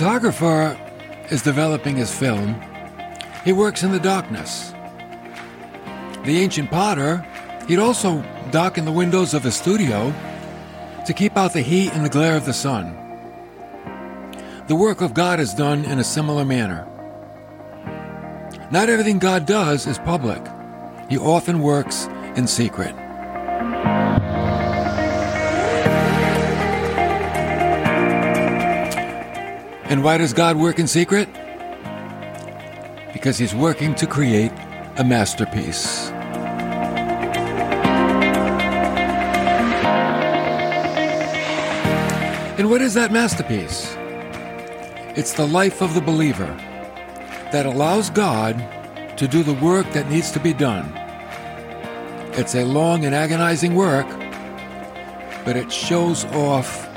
Photographer is developing his film, he works in the darkness. The ancient potter, he'd also darken the windows of his studio to keep out the heat and the glare of the sun. The work of God is done in a similar manner. Not everything God does is public. He often works in secret. And why does God work in secret? Because He's working to create a masterpiece. And what is that masterpiece? It's the life of the believer that allows God to do the work that needs to be done. It's a long and agonizing work, but it shows off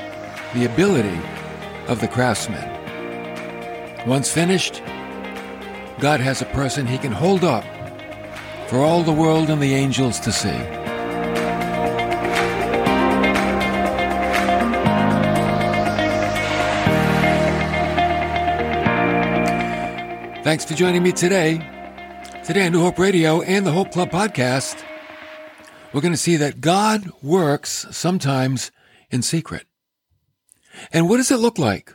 the ability of the craftsman. Once finished, God has a person he can hold up for all the world and the angels to see. Thanks for joining me today. Today on New Hope Radio and the Hope Club podcast, we're going to see that God works sometimes in secret. And what does it look like?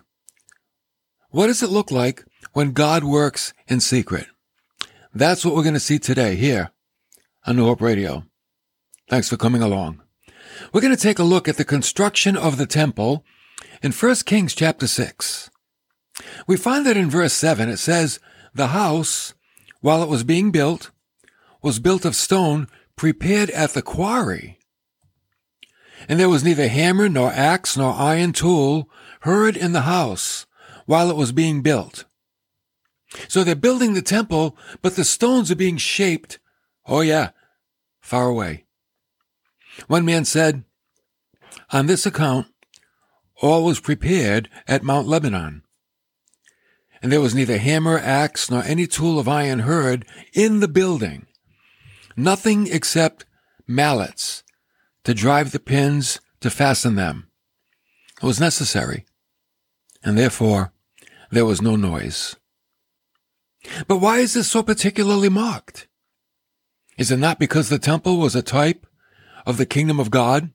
What does it look like when God works in secret? That's what we're going to see today here on New Hope Radio. Thanks for coming along. We're going to take a look at the construction of the temple in 1 Kings chapter 6. We find that in verse 7 it says, The house, while it was being built, was built of stone prepared at the quarry. And there was neither hammer nor axe nor iron tool heard in the house, while it was being built. So they're building the temple, but the stones are being shaped, oh yeah, far away. One man said, On this account, all was prepared at Mount Lebanon. And there was neither hammer, axe, nor any tool of iron heard in the building. Nothing except mallets to drive the pins to fasten them. It was necessary. And therefore, there was no noise. But why is this so particularly marked? Is it not because the temple was a type of the kingdom of God,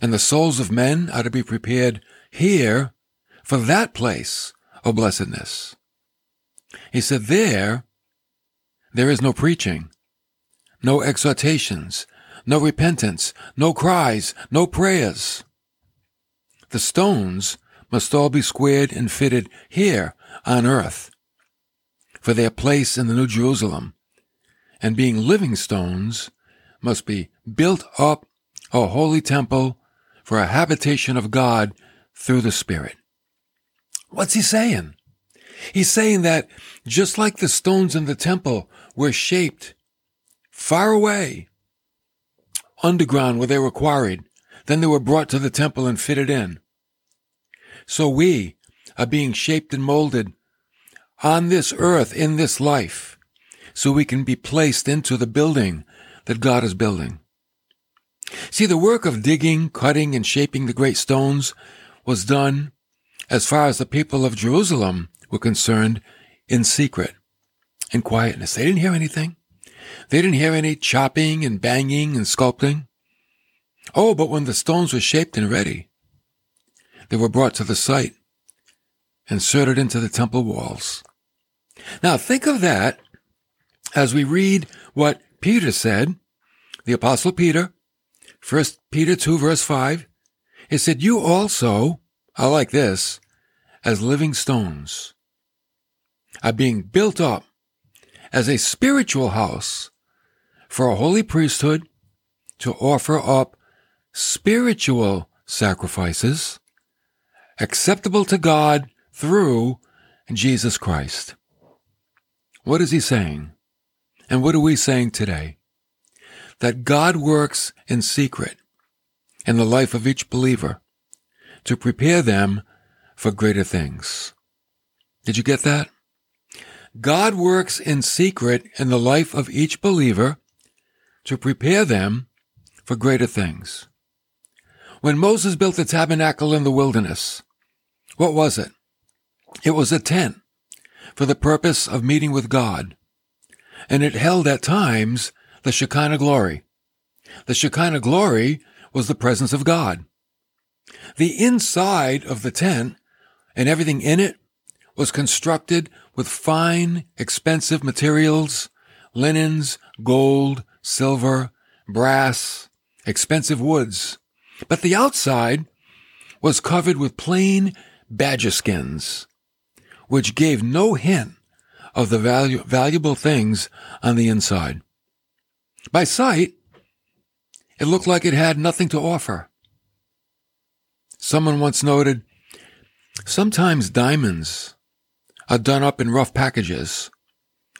and the souls of men are to be prepared here for that place of blessedness? He said, There, there is no preaching, no exhortations, no repentance, no cries, no prayers. The stones must all be squared and fitted here on earth for their place in the New Jerusalem, and being living stones must be built up a holy temple for a habitation of God through the Spirit. What's he saying? He's saying that just like the stones in the temple were shaped far away, underground where they were quarried, then they were brought to the temple and fitted in. So we are being shaped and molded on this earth, in this life, so we can be placed into the building that God is building. See, the work of digging, cutting, and shaping the great stones was done, as far as the people of Jerusalem were concerned, in secret, in quietness. They didn't hear anything. They didn't hear any chopping and banging and sculpting. Oh, but when the stones were shaped and ready, they were brought to the site, inserted into the temple walls. Now think of that as we read what Peter said, the apostle Peter, 1 Peter 2 verse 5. He said, you also, I like this, as living stones are being built up as a spiritual house for a holy priesthood to offer up spiritual sacrifices acceptable to God through Jesus Christ. What is he saying? And what are we saying today? That God works in secret in the life of each believer to prepare them for greater things. Did you get that? God works in secret in the life of each believer to prepare them for greater things. When Moses built the tabernacle in the wilderness, what was it? It was a tent for the purpose of meeting with God, and it held at times the Shekinah glory. The Shekinah glory was the presence of God. The inside of the tent and everything in it was constructed with fine, expensive materials, linens, gold, silver, brass, expensive woods. But the outside was covered with plain badger skins, which gave no hint of the valu- valuable things on the inside. By sight, it looked like it had nothing to offer. Someone once noted, sometimes diamonds are done up in rough packages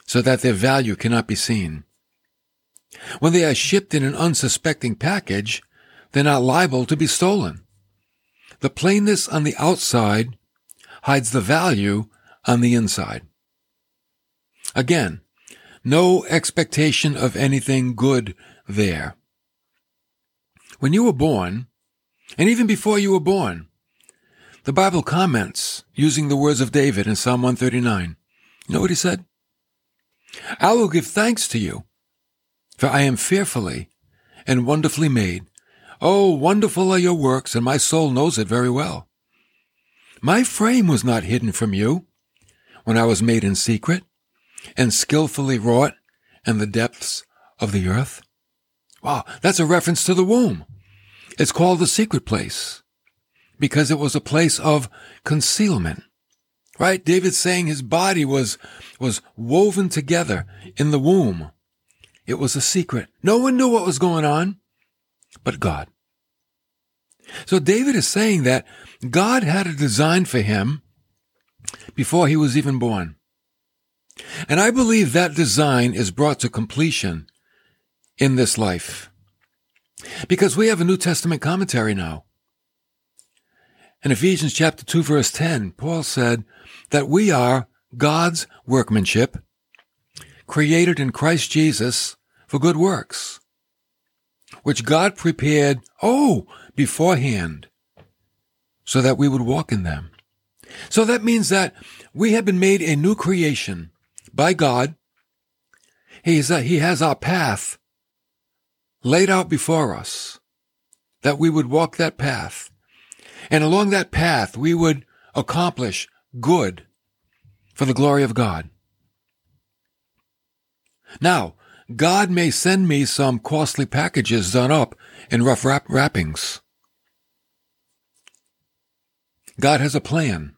so that their value cannot be seen. When they are shipped in an unsuspecting package, they're not liable to be stolen. The plainness on the outside hides the value on the inside. Again, no expectation of anything good there. When you were born, and even before you were born, the Bible comments using the words of David in Psalm 139. You know what he said? I will give thanks to you, for I am fearfully and wonderfully made. Oh, wonderful are your works, and my soul knows it very well. My frame was not hidden from you when I was made in secret and skillfully wrought in the depths of the earth. Wow, that's a reference to the womb. It's called the secret place because it was a place of concealment. Right? David's saying his body was, was woven together in the womb. It was a secret. No one knew what was going on but God. So David is saying that God had a design for him before he was even born. And I believe that design is brought to completion in this life. Because we have a New Testament commentary now. In Ephesians chapter 2 verse 10, Paul said that we are God's workmanship, created in Christ Jesus for good works, which God prepared, oh, beforehand, so that we would walk in them. So that means that we have been made a new creation by God. He's a, uh, he has our path laid out before us, that we would walk that path. And along that path, we would accomplish good for the glory of God. Now, God may send me some costly packages done up in rough wrap- wrappings. God has a plan.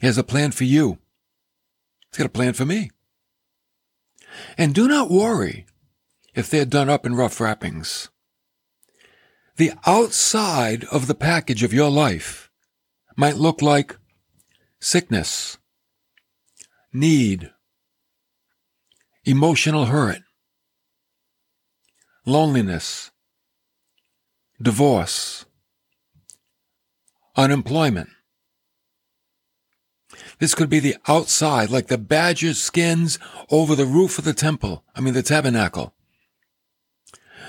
He has a plan for you. He's got a plan for me. And do not worry if they're done up in rough wrappings. The outside of the package of your life might look like sickness, need, emotional hurt, loneliness, divorce, unemployment. This could be the outside, like the badger skins over the roof of the temple, I mean the tabernacle.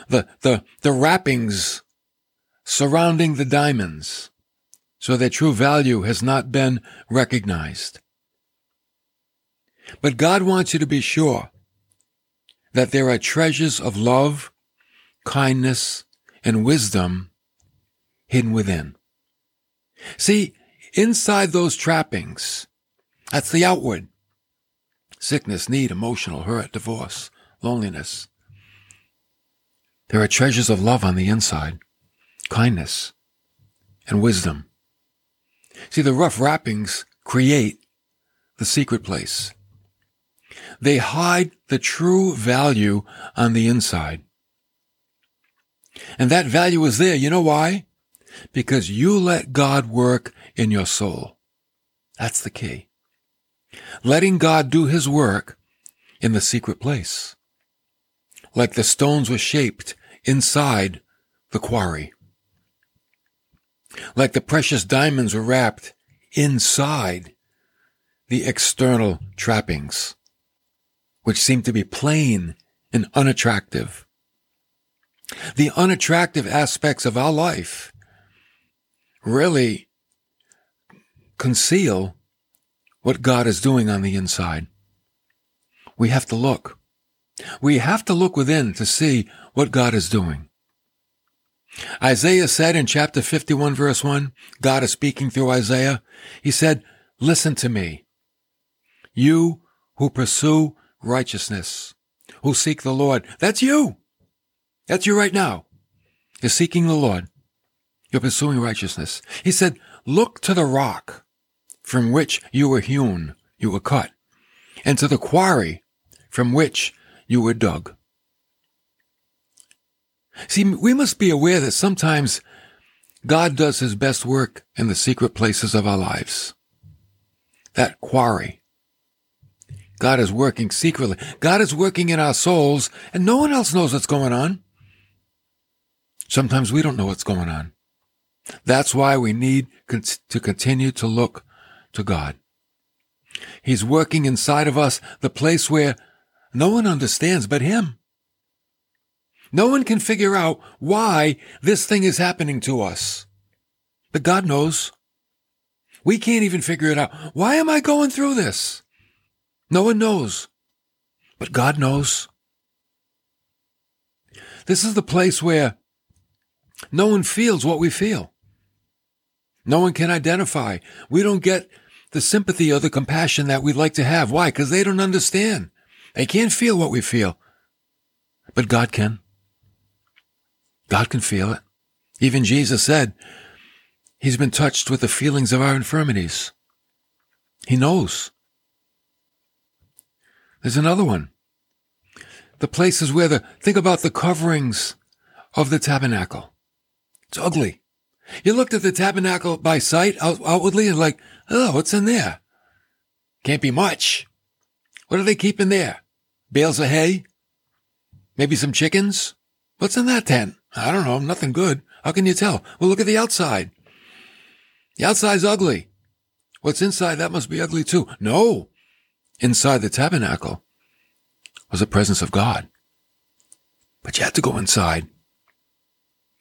The, the, the wrappings surrounding the diamonds, so their true value has not been recognized. But God wants you to be sure that there are treasures of love, kindness, and wisdom hidden within. See, inside those trappings, that's the outward. Sickness, need, emotional hurt, divorce, loneliness. There are treasures of love on the inside, kindness, and wisdom. See, the rough wrappings create the secret place. They hide the true value on the inside. And that value is there. You know why? Because you let God work in your soul. That's the key. Letting God do his work in the secret place. Like the stones were shaped inside the quarry. Like the precious diamonds were wrapped inside the external trappings which seem to be plain and unattractive. The unattractive aspects of our life really conceal what God is doing on the inside. We have to look. We have to look within to see what God is doing. Isaiah said in chapter 51 verse 1, God is speaking through Isaiah. He said, listen to me. You who pursue righteousness, who seek the Lord. That's you. That's you right now. You're seeking the Lord. You're pursuing righteousness. He said, look to the rock from which you were hewn, you were cut, and to the quarry from which you were dug. See, we must be aware that sometimes God does his best work in the secret places of our lives. That quarry. God is working secretly. God is working in our souls and no one else knows what's going on. Sometimes we don't know what's going on. That's why we need to continue to look to God. He's working inside of us, the place where no one understands but Him. No one can figure out why this thing is happening to us. But God knows. We can't even figure it out. Why am I going through this? No one knows. But God knows. This is the place where no one feels what we feel. No one can identify. We don't get the sympathy or the compassion that we'd like to have. Why? Because they don't understand. They can't feel what we feel. But God can. God can feel it. Even Jesus said, He's been touched with the feelings of our infirmities. He knows. There's another one. The places where the, think about the coverings of the tabernacle. It's ugly. You looked at the tabernacle by sight out, outwardly and like, oh, what's in there? Can't be much. What are they keeping there? Bales of hay? Maybe some chickens? What's in that tent? I don't know. Nothing good. How can you tell? Well, look at the outside. The outside's ugly. What's inside? That must be ugly too. No. Inside the tabernacle was the presence of God. But you had to go inside.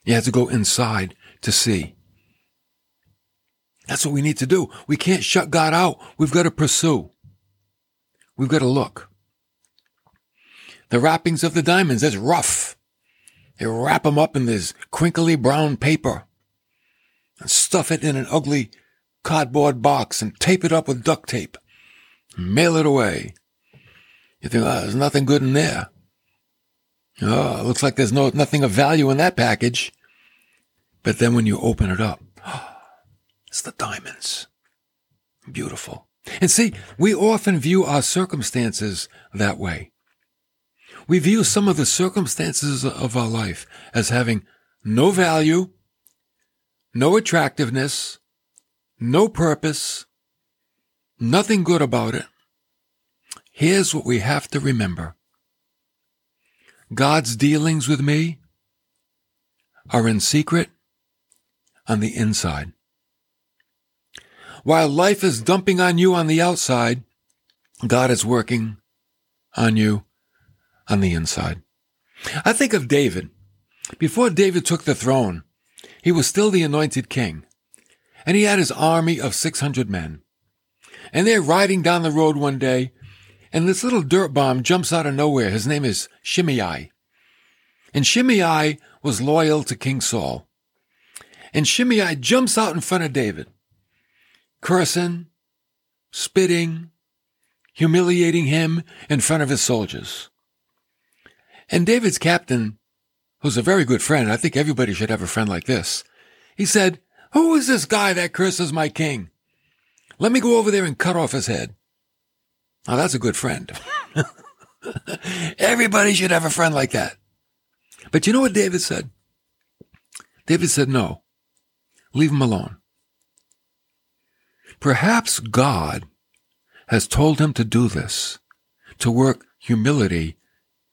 You had to go inside to see. That's what we need to do. We can't shut God out. We've got to pursue. We've got to look. The wrappings of the diamonds, that's rough. They wrap them up in this crinkly brown paper and stuff it in an ugly cardboard box and tape it up with duct tape. Mail it away. You think, oh, there's nothing good in there. Oh, looks like there's no, nothing of value in that package. But then when you open it up, it's the diamonds. Beautiful. And see, we often view our circumstances that way. We view some of the circumstances of our life as having no value, no attractiveness, no purpose, nothing good about it. Here's what we have to remember. God's dealings with me are in secret on the inside. While life is dumping on you on the outside, God is working on you on the inside. I think of David. Before David took the throne, he was still the anointed king, and he had his army of 600 men. And they're riding down the road one day, and this little dirt bomb jumps out of nowhere. His name is Shimei. And Shimei was loyal to King Saul. And Shimei jumps out in front of David, cursing, spitting, humiliating him in front of his soldiers. And David's captain, who's a very good friend, I think everybody should have a friend like this, he said, Who is this guy that curses my king? Let me go over there and cut off his head. Now that's a good friend. Everybody should have a friend like that. But you know what David said? David said, No, leave him alone. Perhaps God has told him to do this, to work humility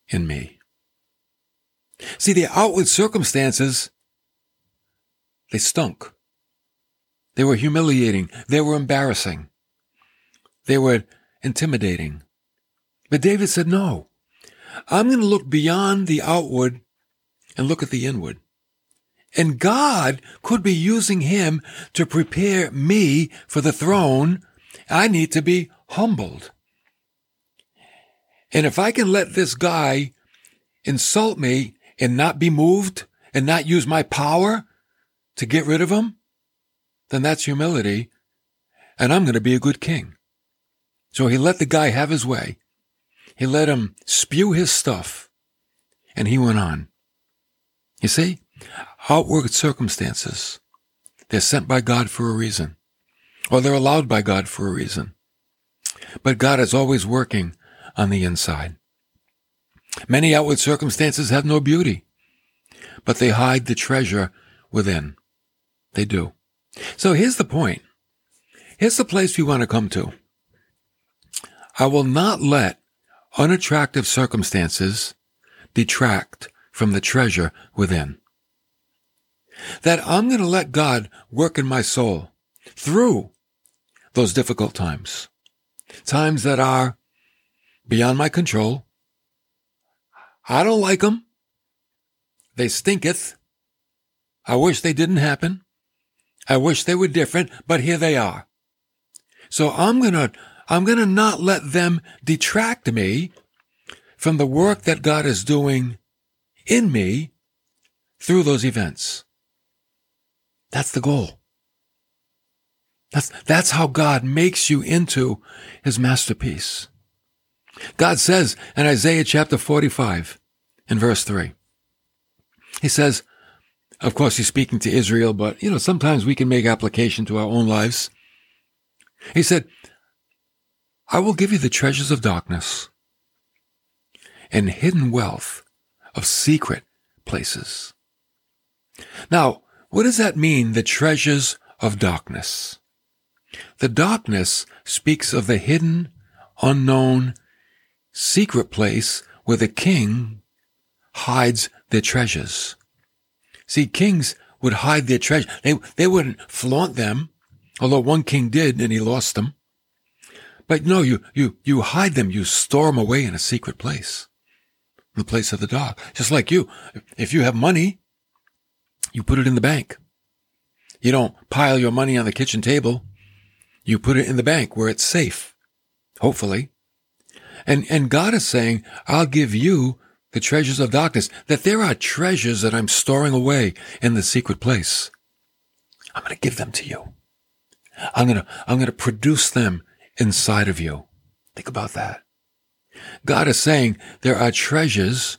in me. See, the outward circumstances, they stunk. They were humiliating. They were embarrassing. They were intimidating. But David said, no, I'm going to look beyond the outward and look at the inward. And God could be using him to prepare me for the throne I need to be humbled. And if I can let this guy insult me and not be moved and not use my power to get rid of him, then that's humility. And I'm going to be a good king. So he let the guy have his way. He let him spew his stuff and he went on. You see, outward circumstances, they're sent by God for a reason, or they're allowed by God for a reason. But God is always working on the inside. Many outward circumstances have no beauty, but they hide the treasure within. They do. So here's the point. Here's the place we want to come to. I will not let unattractive circumstances detract from the treasure within. That I'm going to let God work in my soul through those difficult times. Times that are beyond my control. I don't like them. They stinketh. I wish they didn't happen. I wish they were different, but here they are. So I'm gonna, I'm gonna not let them detract me from the work that God is doing in me through those events. That's the goal. That's, that's how God makes you into his masterpiece. God says in Isaiah chapter 45 in verse 3, he says, of course, he's speaking to Israel, but you know, sometimes we can make application to our own lives. He said, I will give you the treasures of darkness and hidden wealth of secret places. Now, what does that mean, the treasures of darkness? The darkness speaks of the hidden, unknown, secret place where the king hides their treasures. See, kings would hide their treasure. They, they wouldn't flaunt them, although one king did and he lost them. But no, you, you, you hide them. You store them away in a secret place the place of the dog. Just like you. If you have money, you put it in the bank. You don't pile your money on the kitchen table. You put it in the bank where it's safe. Hopefully. And, and God is saying, I'll give you the treasures of darkness, that there are treasures that I'm storing away in the secret place. I'm going to give them to you. I'm going to, I'm going to produce them inside of you. Think about that. God is saying there are treasures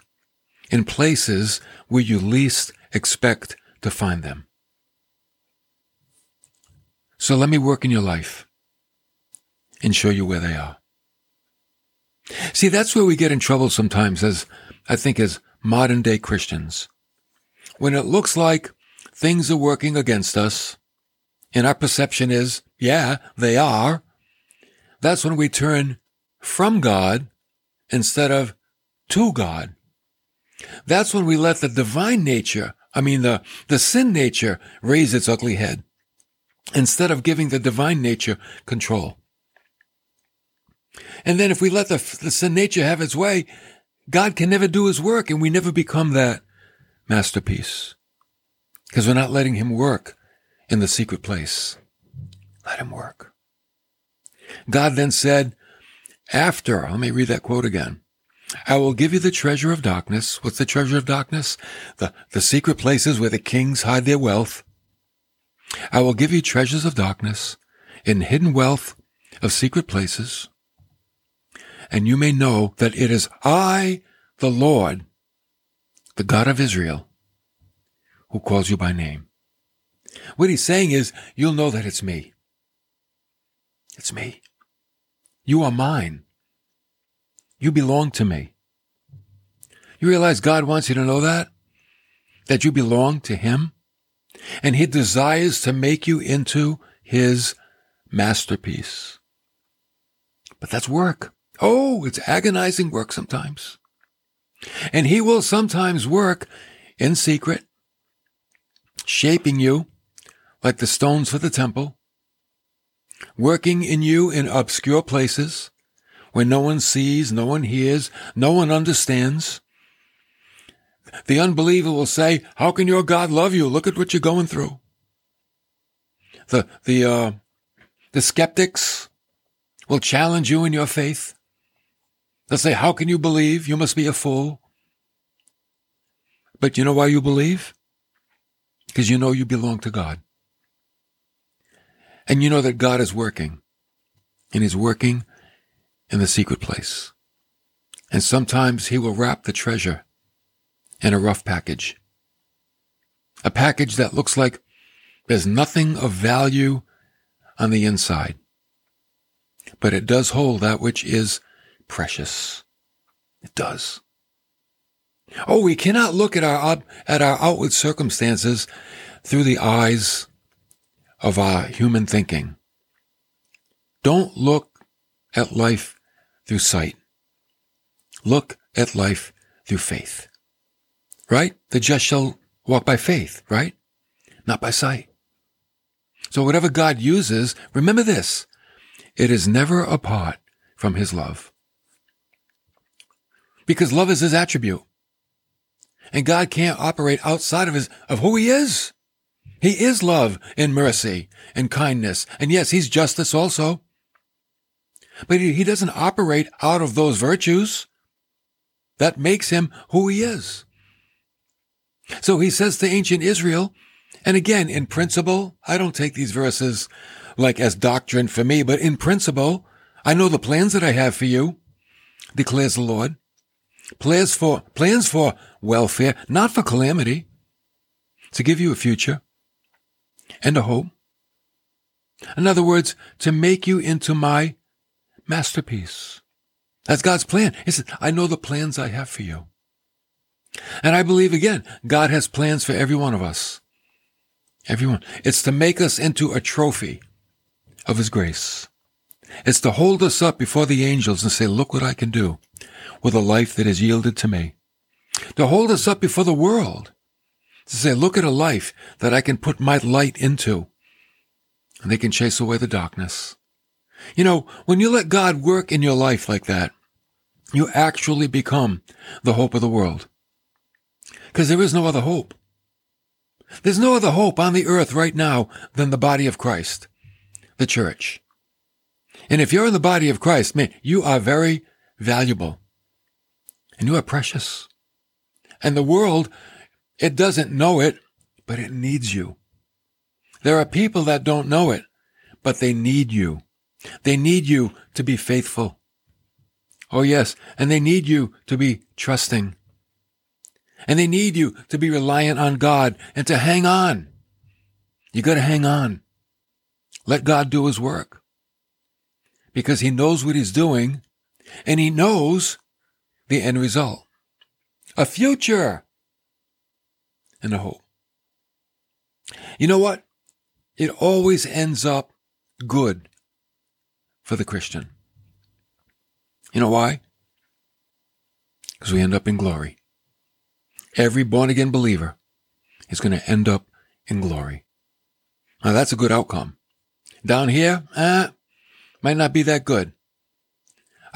in places where you least expect to find them. So let me work in your life and show you where they are. See, that's where we get in trouble sometimes as, I think, as modern day Christians. When it looks like things are working against us and our perception is, yeah, they are, that's when we turn from God instead of to God. That's when we let the divine nature, I mean, the, the sin nature raise its ugly head instead of giving the divine nature control. And then if we let the, the sin nature have its way, God can never do his work and we never become that masterpiece because we're not letting him work in the secret place. Let him work. God then said, after, let me read that quote again. I will give you the treasure of darkness. What's the treasure of darkness? The, the secret places where the kings hide their wealth. I will give you treasures of darkness in hidden wealth of secret places. And you may know that it is I, the Lord, the God of Israel, who calls you by name. What he's saying is, you'll know that it's me. It's me. You are mine. You belong to me. You realize God wants you to know that? That you belong to Him? And He desires to make you into His masterpiece. But that's work. Oh, it's agonizing work sometimes. And He will sometimes work in secret, shaping you like the stones for the temple, working in you in obscure places where no one sees, no one hears, no one understands. The unbeliever will say, how can your God love you? Look at what you're going through. The, the, uh, the skeptics will challenge you in your faith. They'll say, How can you believe? You must be a fool. But you know why you believe? Because you know you belong to God. And you know that God is working. And He's working in the secret place. And sometimes He will wrap the treasure in a rough package. A package that looks like there's nothing of value on the inside. But it does hold that which is precious. It does. Oh, we cannot look at our, at our outward circumstances through the eyes of our human thinking. Don't look at life through sight. Look at life through faith. Right? The just shall walk by faith, right? Not by sight. So whatever God uses, remember this. It is never apart from his love. Because love is his attribute. And God can't operate outside of his, of who he is. He is love and mercy and kindness. And yes, he's justice also. But he, doesn't operate out of those virtues. That makes him who he is. So he says to ancient Israel, and again, in principle, I don't take these verses like as doctrine for me, but in principle, I know the plans that I have for you, declares the Lord. Plans for, plans for welfare, not for calamity, to give you a future and a hope. In other words, to make you into my masterpiece. That's God's plan. He says, I know the plans I have for you. And I believe again, God has plans for every one of us. Everyone. It's to make us into a trophy of His grace. It's to hold us up before the angels and say, look what I can do with a life that is yielded to me. To hold us up before the world. To say, look at a life that I can put my light into. And they can chase away the darkness. You know, when you let God work in your life like that, you actually become the hope of the world. Because there is no other hope. There's no other hope on the earth right now than the body of Christ, the church. And if you're in the body of Christ, man, you are very valuable and you are precious. And the world, it doesn't know it, but it needs you. There are people that don't know it, but they need you. They need you to be faithful. Oh yes, and they need you to be trusting. And they need you to be reliant on God and to hang on. You gotta hang on. Let God do his work. Because he knows what he's doing and he knows the end result. A future and a hope. You know what? It always ends up good for the Christian. You know why? Because we end up in glory. Every born again believer is going to end up in glory. Now that's a good outcome. Down here, eh, might not be that good.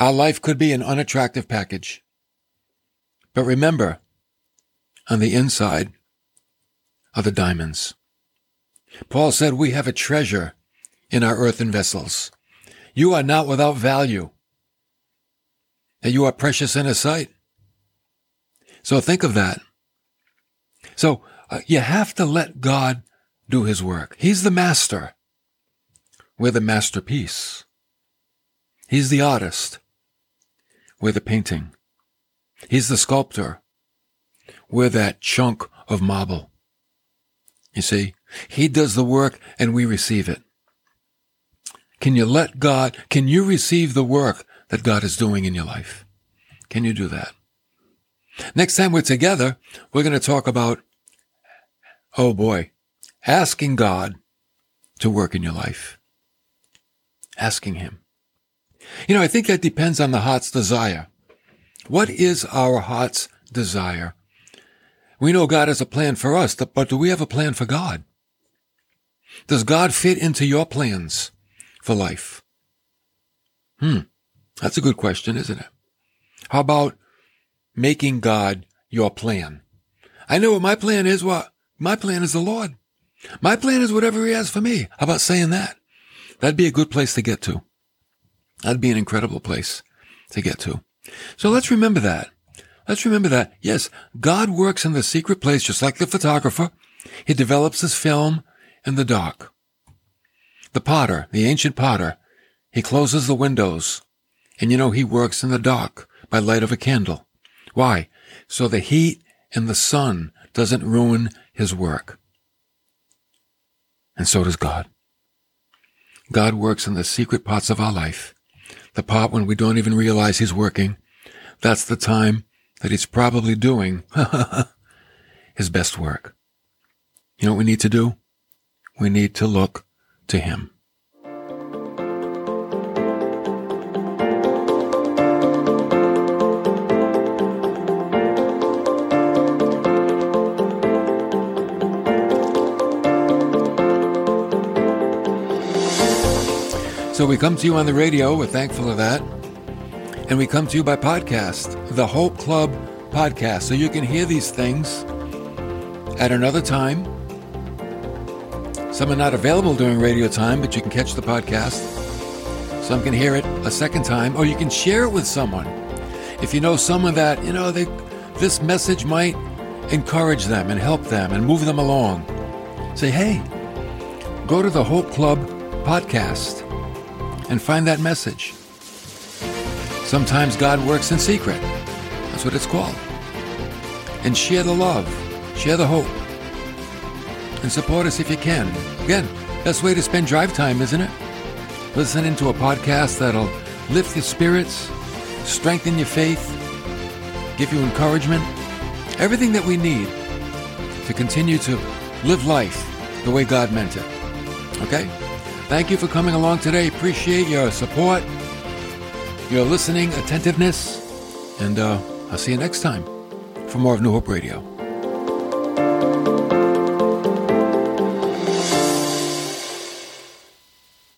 Our life could be an unattractive package. But remember, on the inside are the diamonds. Paul said we have a treasure in our earthen vessels. You are not without value. And you are precious in his sight. So think of that. So uh, you have to let God do his work. He's the master. We're the masterpiece. He's the artist. We're the painting. He's the sculptor. We're that chunk of marble. You see, he does the work and we receive it. Can you let God, can you receive the work that God is doing in your life? Can you do that? Next time we're together, we're going to talk about Oh boy, asking God to work in your life. Asking Him. You know, I think that depends on the heart's desire. What is our heart's desire? We know God has a plan for us, but do we have a plan for God? Does God fit into your plans for life? Hmm. That's a good question, isn't it? How about making God your plan? I know what my plan is. What? My plan is the Lord. My plan is whatever he has for me. How about saying that? That'd be a good place to get to. That'd be an incredible place to get to. So let's remember that. Let's remember that. Yes, God works in the secret place just like the photographer. He develops his film in the dark. The potter, the ancient potter, he closes the windows. And you know, he works in the dark by light of a candle. Why? So the heat and the sun doesn't ruin his work. And so does God. God works in the secret parts of our life. The part when we don't even realize he's working. That's the time that he's probably doing his best work. You know what we need to do? We need to look to him. So we come to you on the radio. We're thankful of that. And we come to you by podcast, the Hope Club podcast. So you can hear these things at another time. Some are not available during radio time, but you can catch the podcast. Some can hear it a second time, or you can share it with someone. If you know someone that, you know, they, this message might encourage them and help them and move them along, say, hey, go to the Hope Club podcast and find that message. Sometimes God works in secret. That's what it's called. And share the love, share the hope, and support us if you can. Again, best way to spend drive time, isn't it? Listening to a podcast that'll lift your spirits, strengthen your faith, give you encouragement, everything that we need to continue to live life the way God meant it. Okay? Thank you for coming along today. Appreciate your support, your listening, attentiveness, and uh, I'll see you next time for more of New Hope Radio.